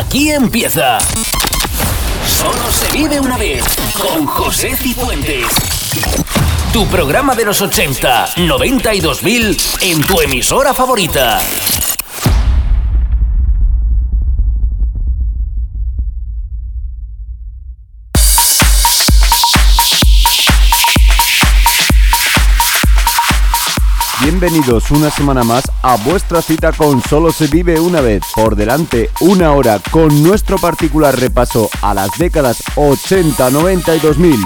Aquí empieza. Solo se vive una vez con José Cifuentes. Tu programa de los 80, 90 y 2000 en tu emisora favorita. Bienvenidos una semana más a vuestra cita con Solo se vive una vez. Por delante, una hora con nuestro particular repaso a las décadas 80, 90 y 2000.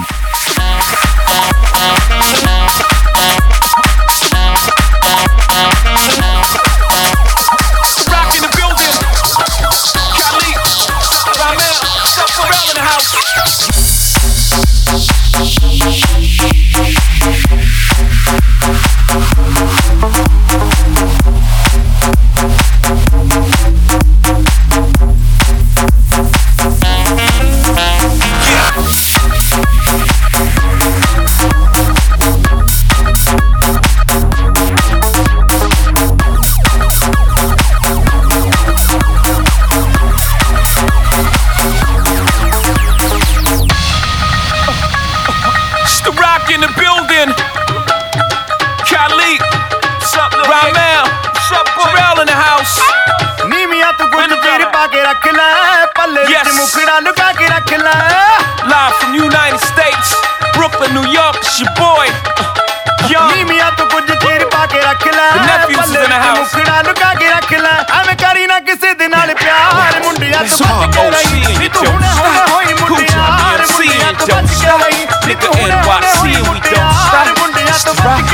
for New York, it's your boy. Young. ਨੀ ਮੀਆਂ ਤੂੰ ਕੁਝ ਚੀਰ the ਕੇ ਰੱਖ ਲੈ The nephews is in the house. ਮੁਖੜਾ ਲੁਕਾ ਕੇ ਰੱਖ ਲੈ ਐਵੇਂ ਕਰੀ ਨਾ ਕਿਸੇ ਦੇ ਨਾਲ ਪਿਆਰ ਮੁੰਡਿਆਂ ਤੋਂ Smart ਬਚ ਕੇ ਰਹੀ OC ਨੀ ਤੂੰ ਹੁਣੇ ਹੁਣੇ ਹੋਈ ਮੁੰਡਿਆਂ Coochie, ਮੁੰਡਿਆਂ ਤੋਂ don't ਬਚ ਕੇ stop. ਰਹੀ ਨੀ Nigga, ਤੂੰ ਹੁਣੇ ਹੁਣੇ NYC, ਹੋਈ we don't ਮੁੰਡਿਆਂ stop. ਮੁੰਡਿਆਂ ਤੋਂ ਬਚ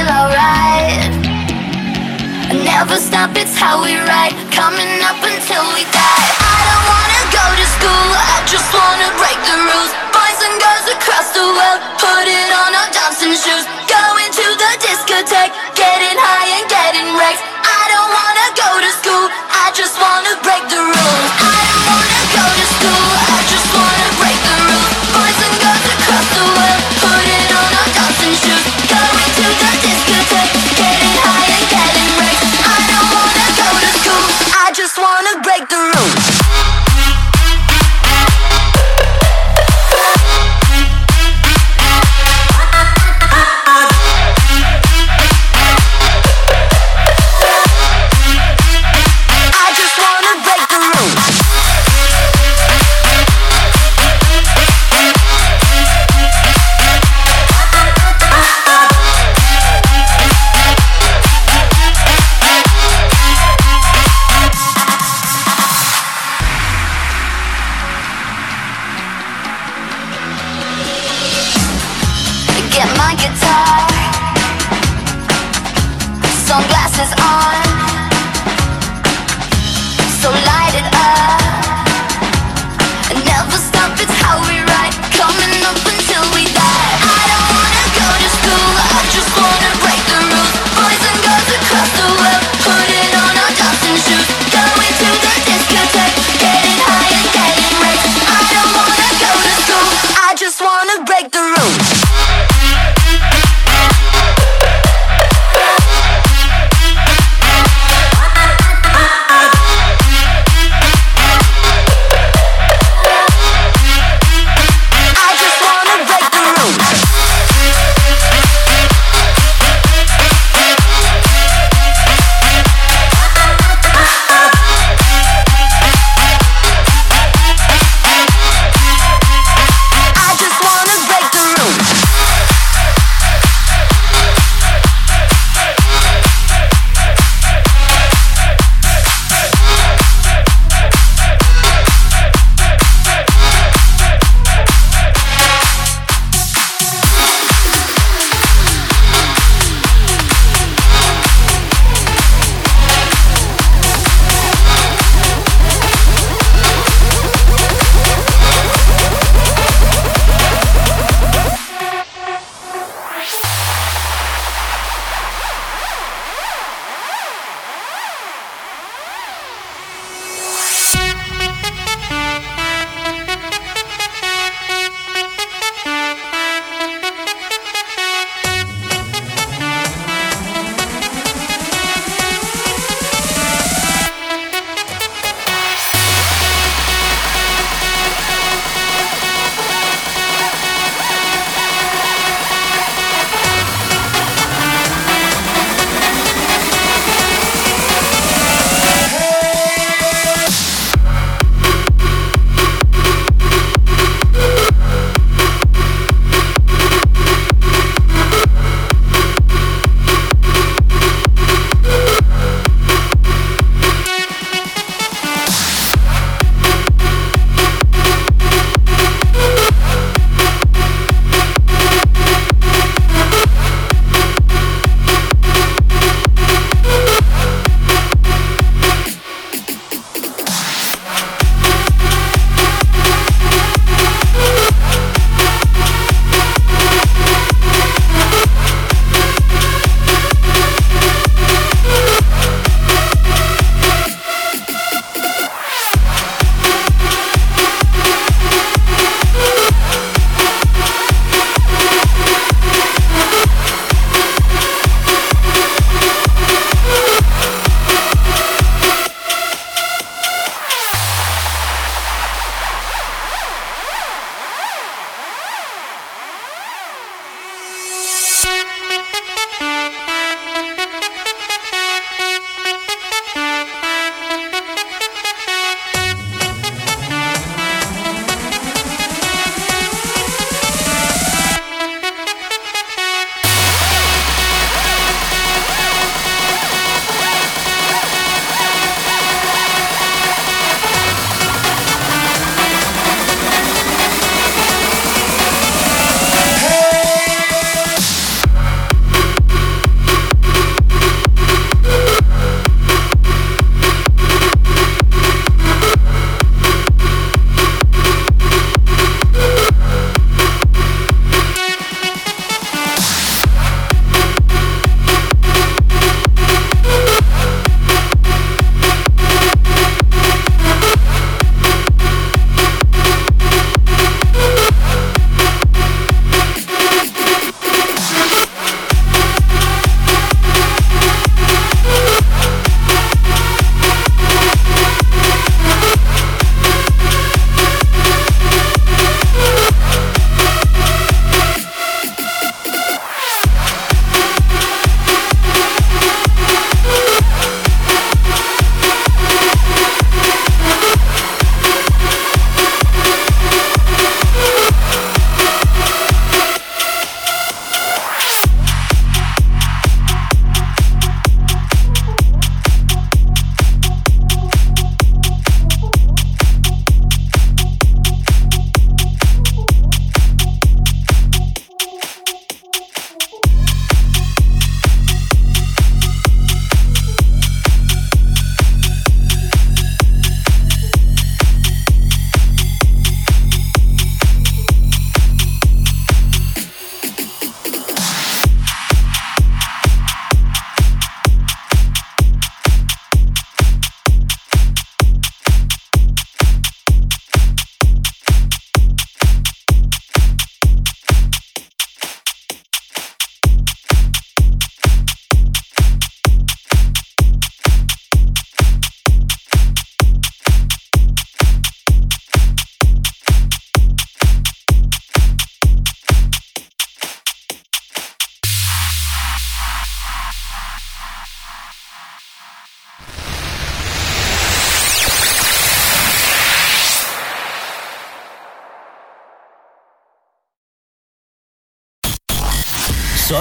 feel alright. Never stop, it's how we ride. Coming up until we die. I don't wanna go to school, I just wanna break.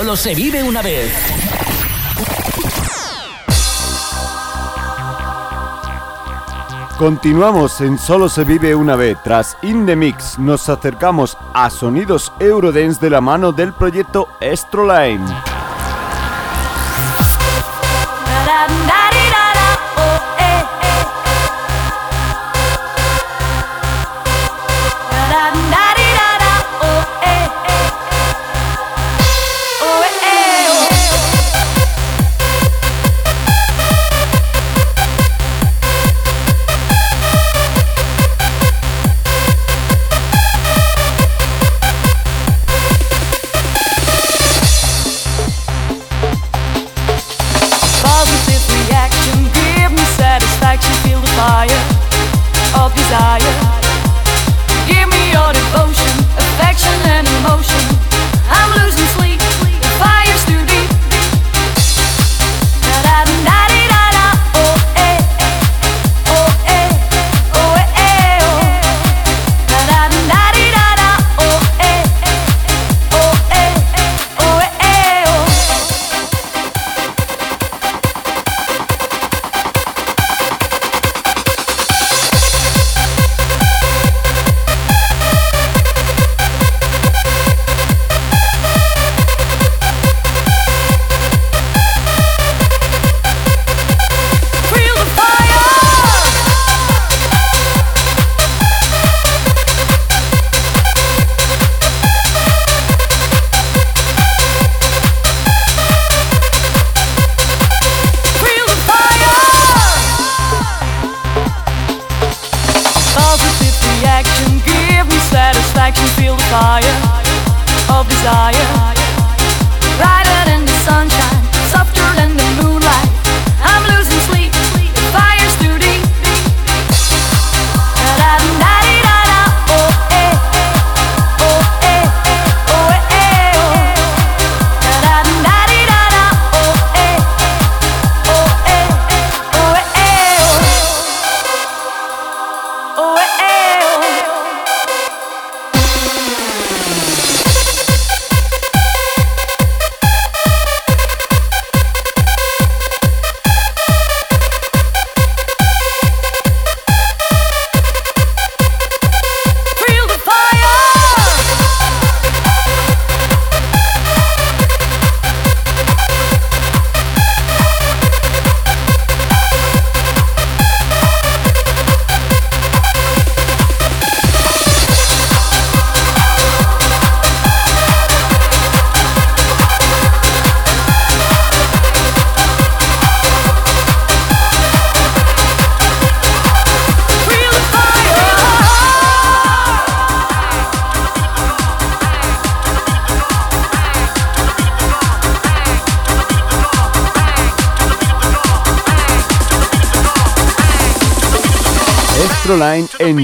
Solo se vive una vez. Continuamos en Solo se vive una vez. Tras In The Mix nos acercamos a sonidos Eurodance de la mano del proyecto Estroline.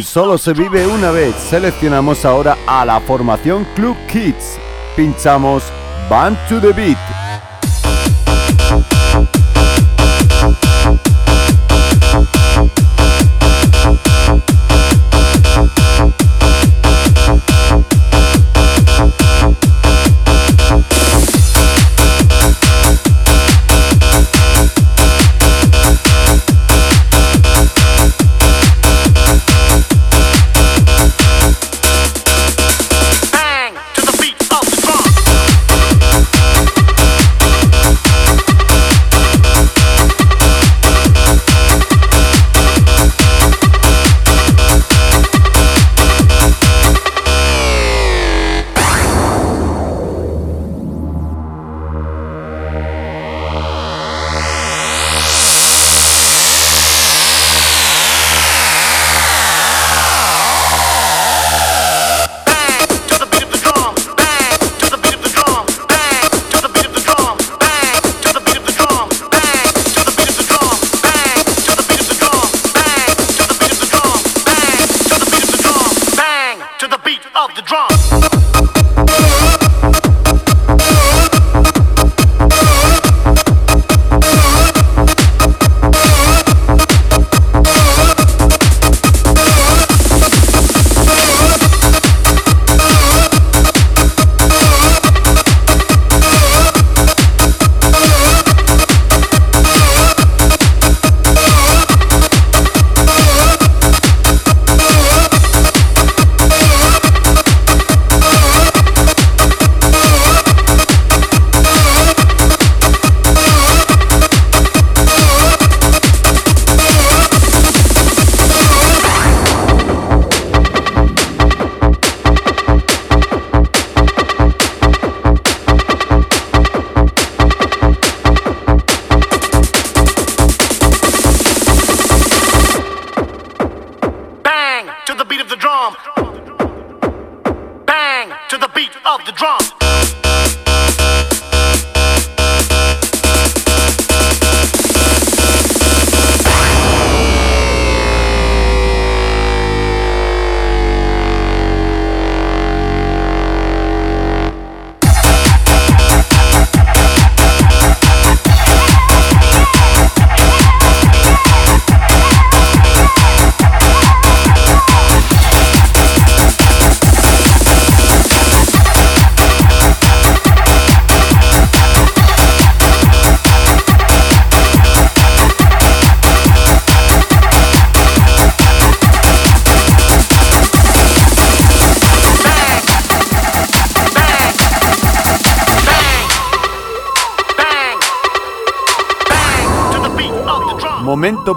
Solo se vive una vez. Seleccionamos ahora a la formación Club Kids. Pinchamos Band to the Beat.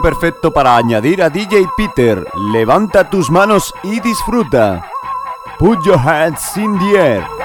Perfecto para añadir a DJ Peter. Levanta tus manos y disfruta. Put your hands in the air.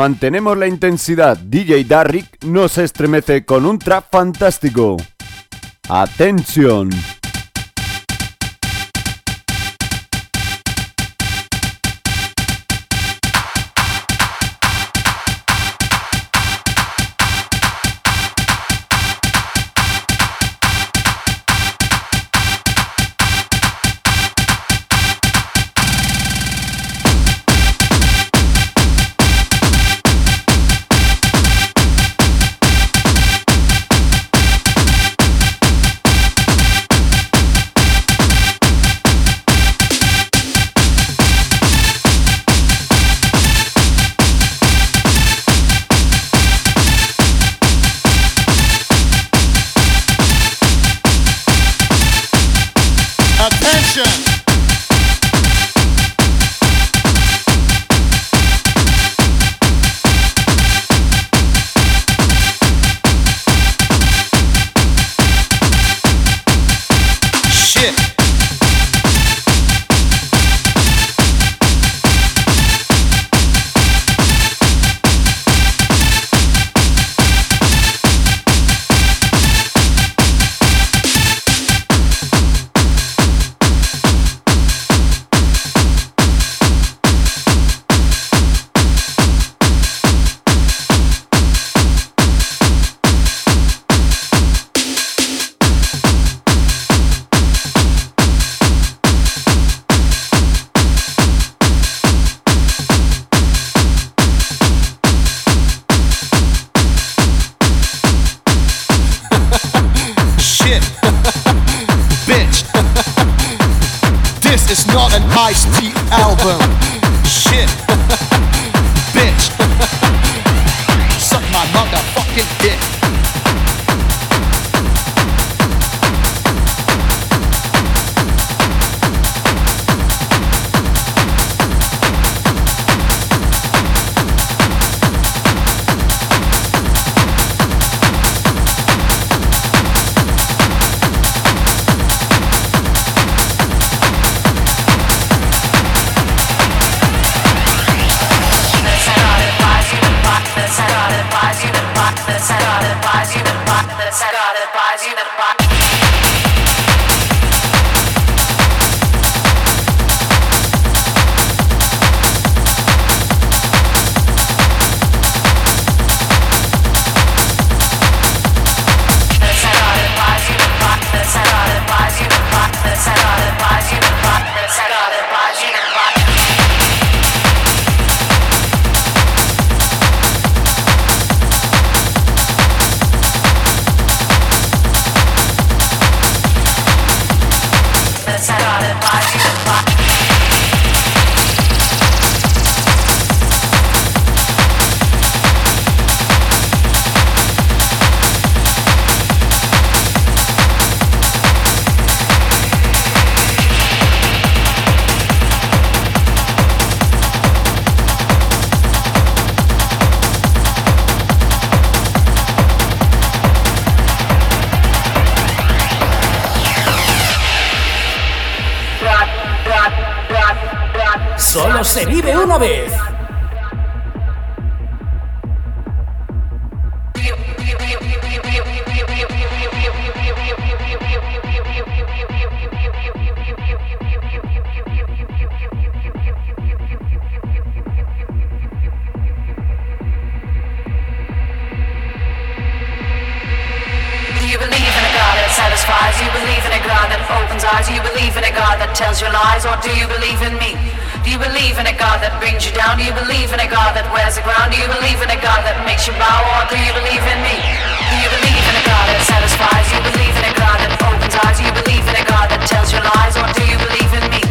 Mantenemos la intensidad. DJ Darrick nos estremece con un trap fantástico. Atención. Satisfies? you believe in a God that opens eyes? Do you believe in a God that tells you lies? Or do you believe in me? Do you believe in a God that brings you down? Do you believe in a God that wears the ground? Do you believe in a God that makes you bow? Or do you believe in me? Do you believe in a God that satisfies? Do you believe in a God that opens eyes? Do you believe in a God that tells you lies? Or do you believe in me?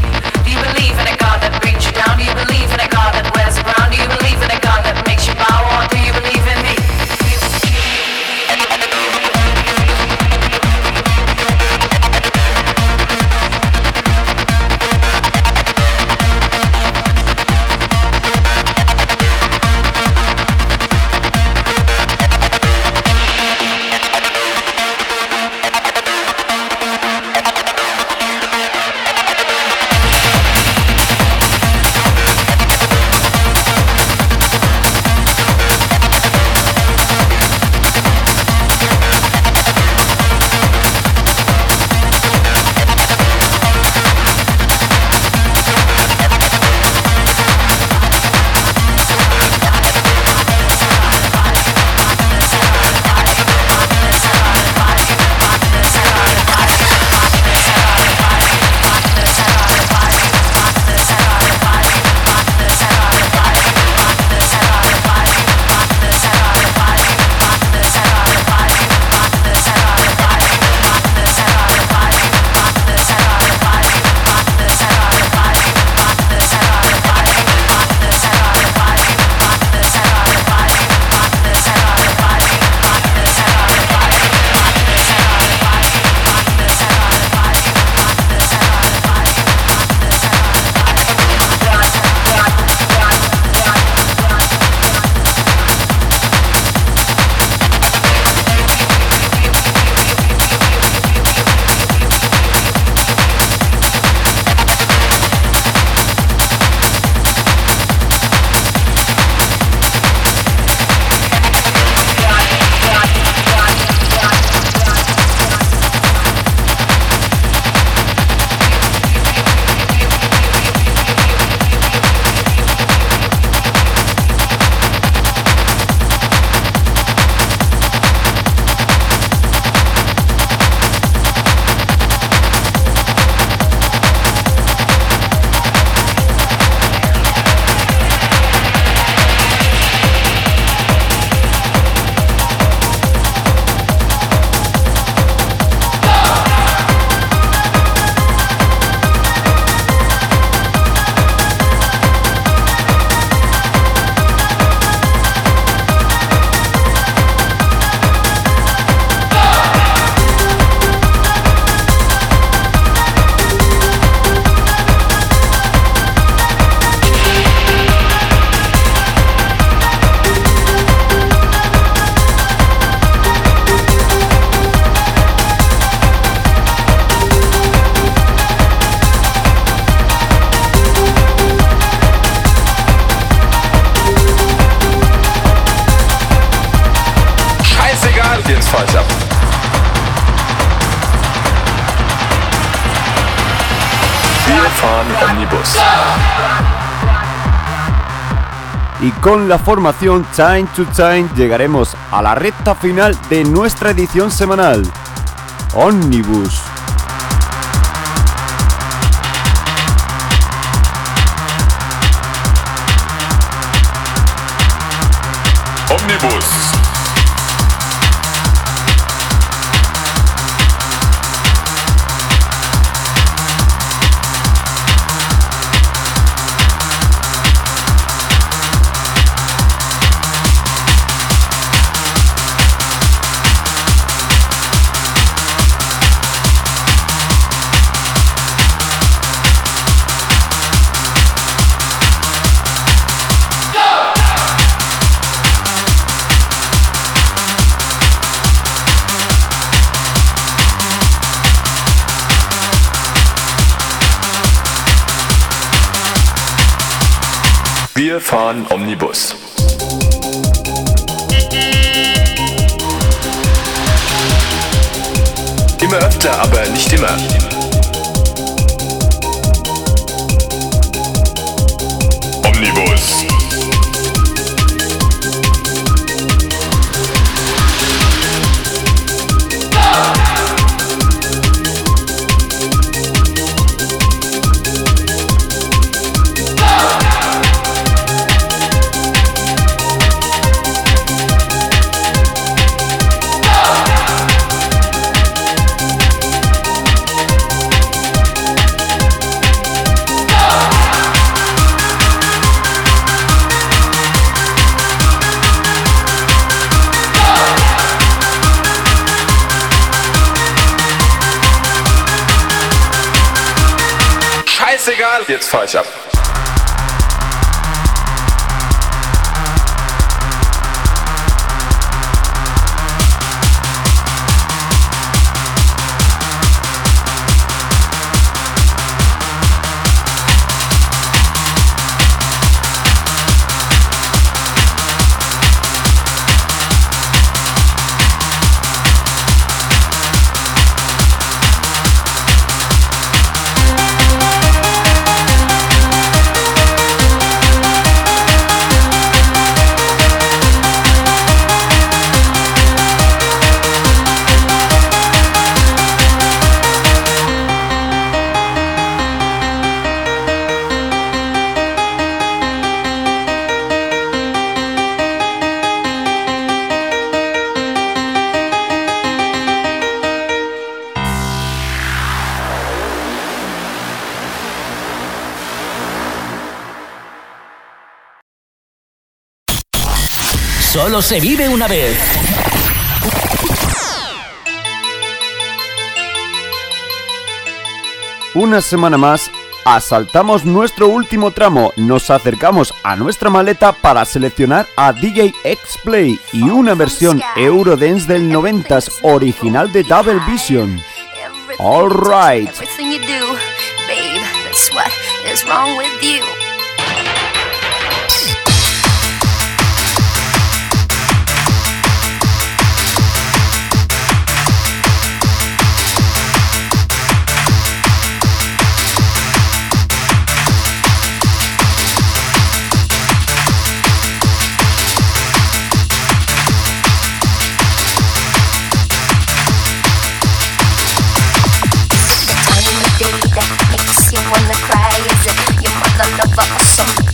Do you believe in a God that brings you down? Do you believe in a God la formación Time to Time llegaremos a la recta final de nuestra edición semanal. Omnibus. Omnibus. Omnibus. Immer öfter, aber nicht immer. price up. Solo se vive una vez. Una semana más, asaltamos nuestro último tramo, nos acercamos a nuestra maleta para seleccionar a DJ X-Play y una versión Eurodance del 90s original de Double Vision. All right. some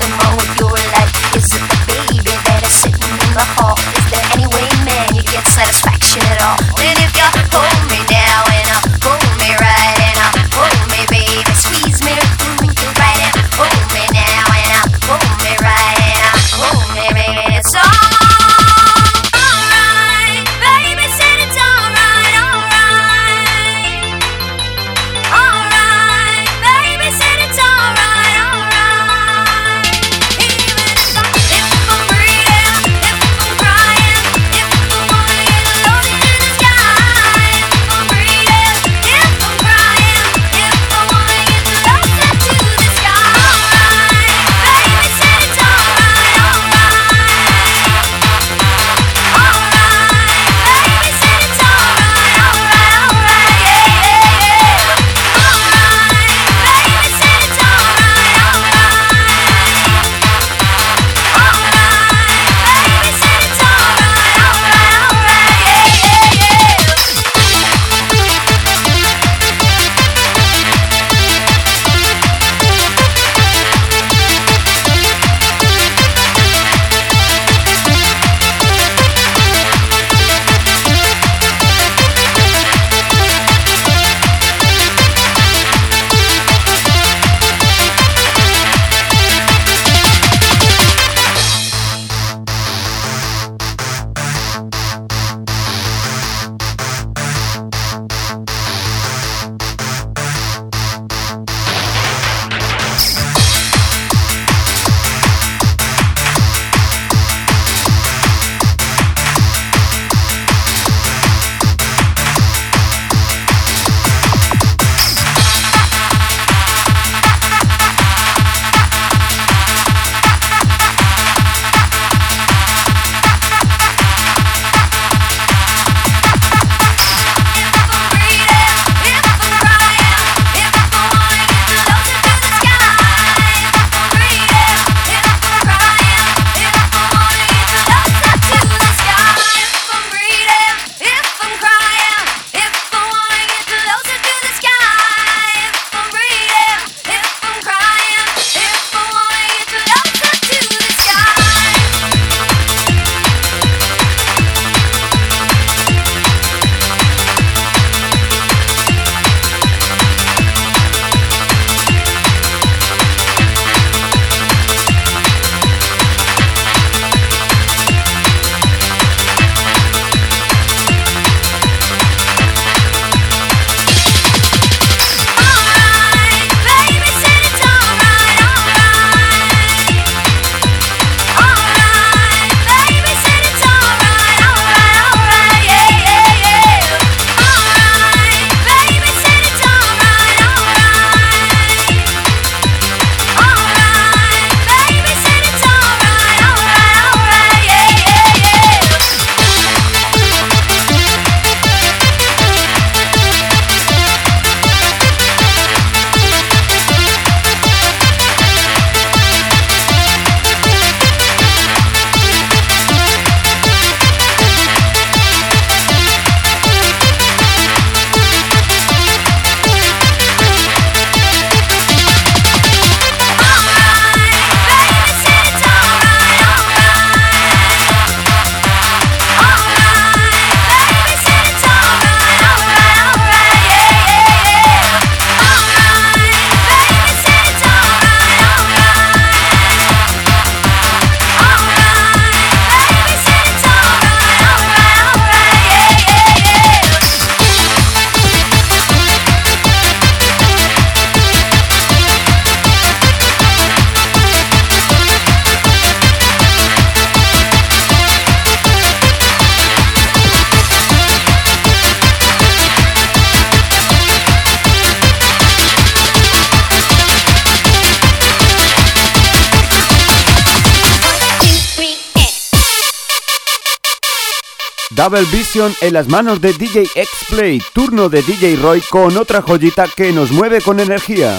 Double Vision en las manos de DJ X-Play, turno de DJ Roy con otra joyita que nos mueve con energía.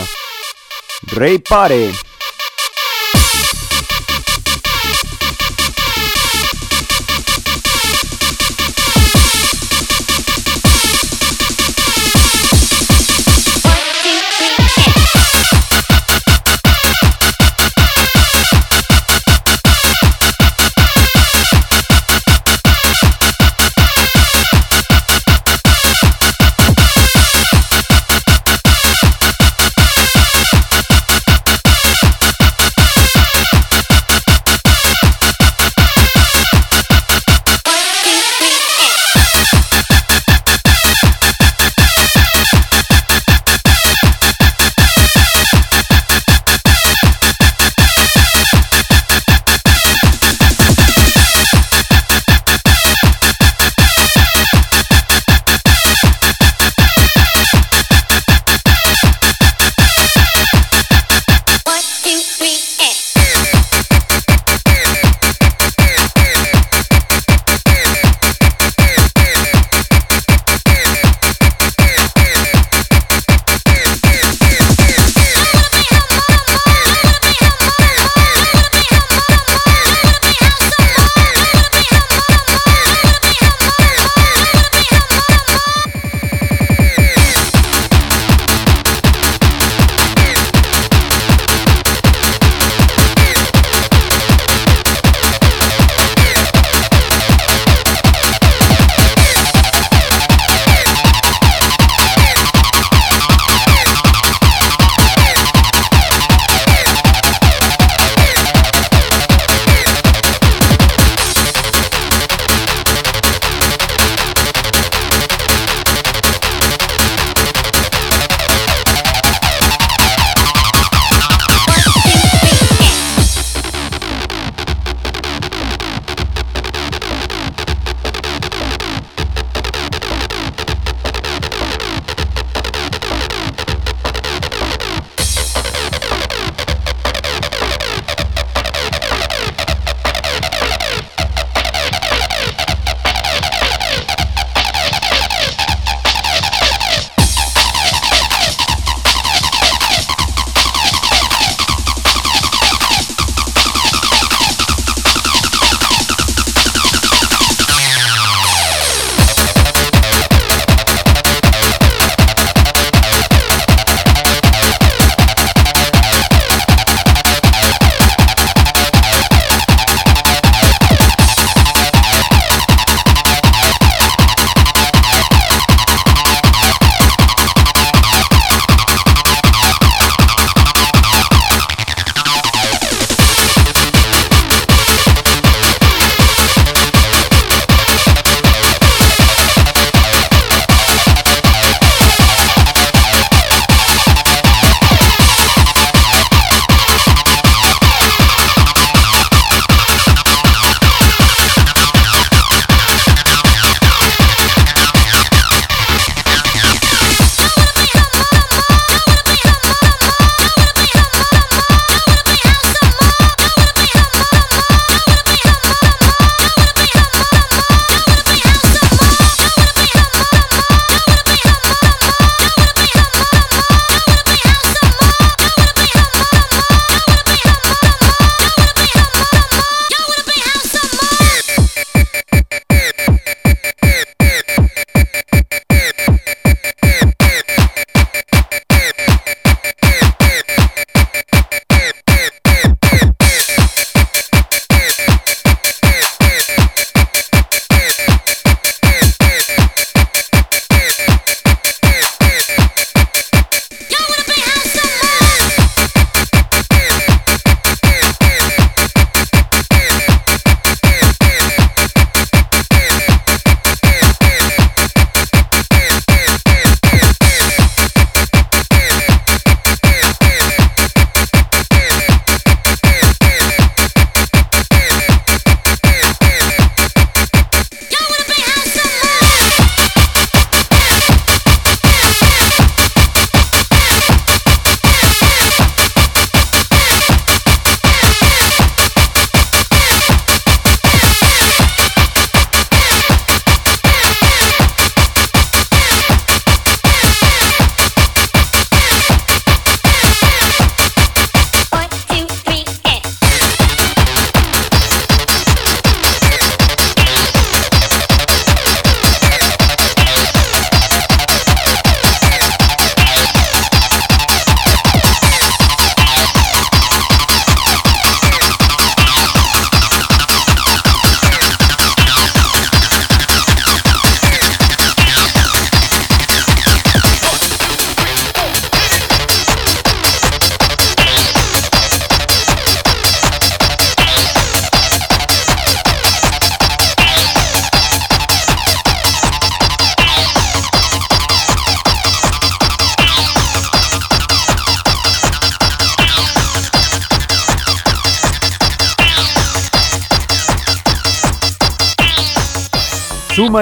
Ray Pare.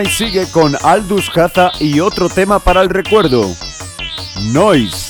Y sigue con Aldous Haza y otro tema para el recuerdo. Noise.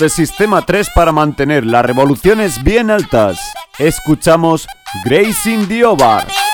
De sistema 3 para mantener las revoluciones bien altas. Escuchamos Grace in the.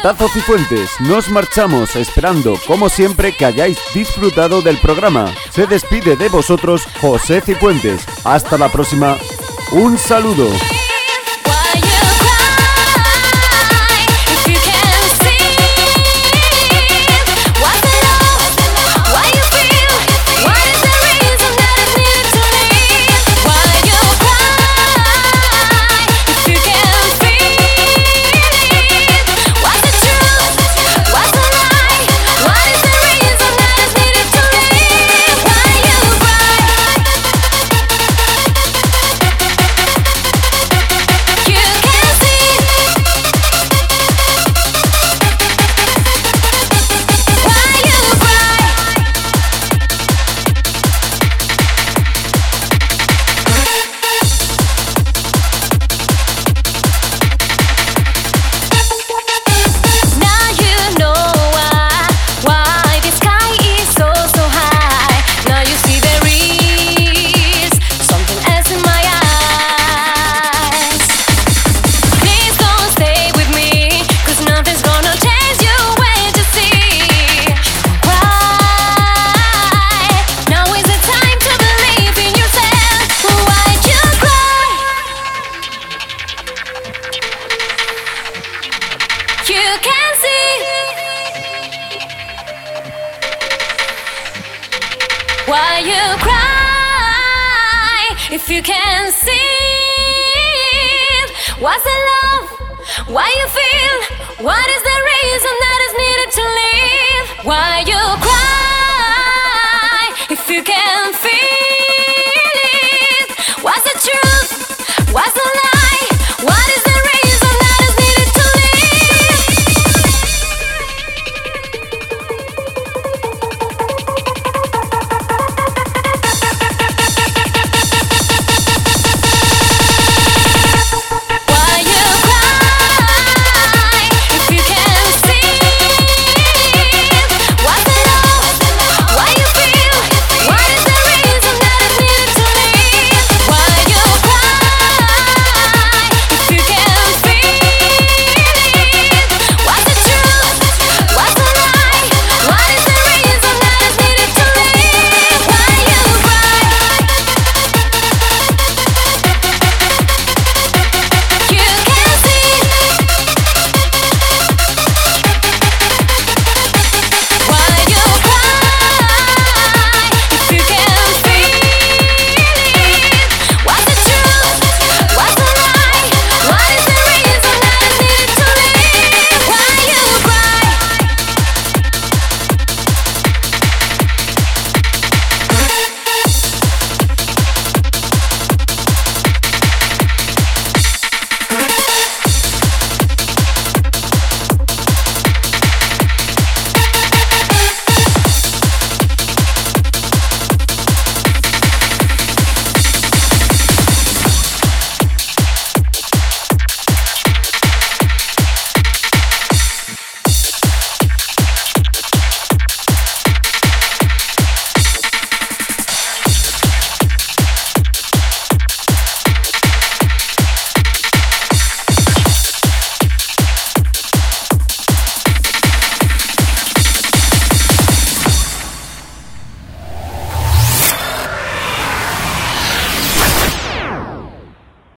Pelotazo Cifuentes, nos marchamos esperando, como siempre, que hayáis disfrutado del programa. Se despide de vosotros José Cifuentes. Hasta la próxima. Un saludo.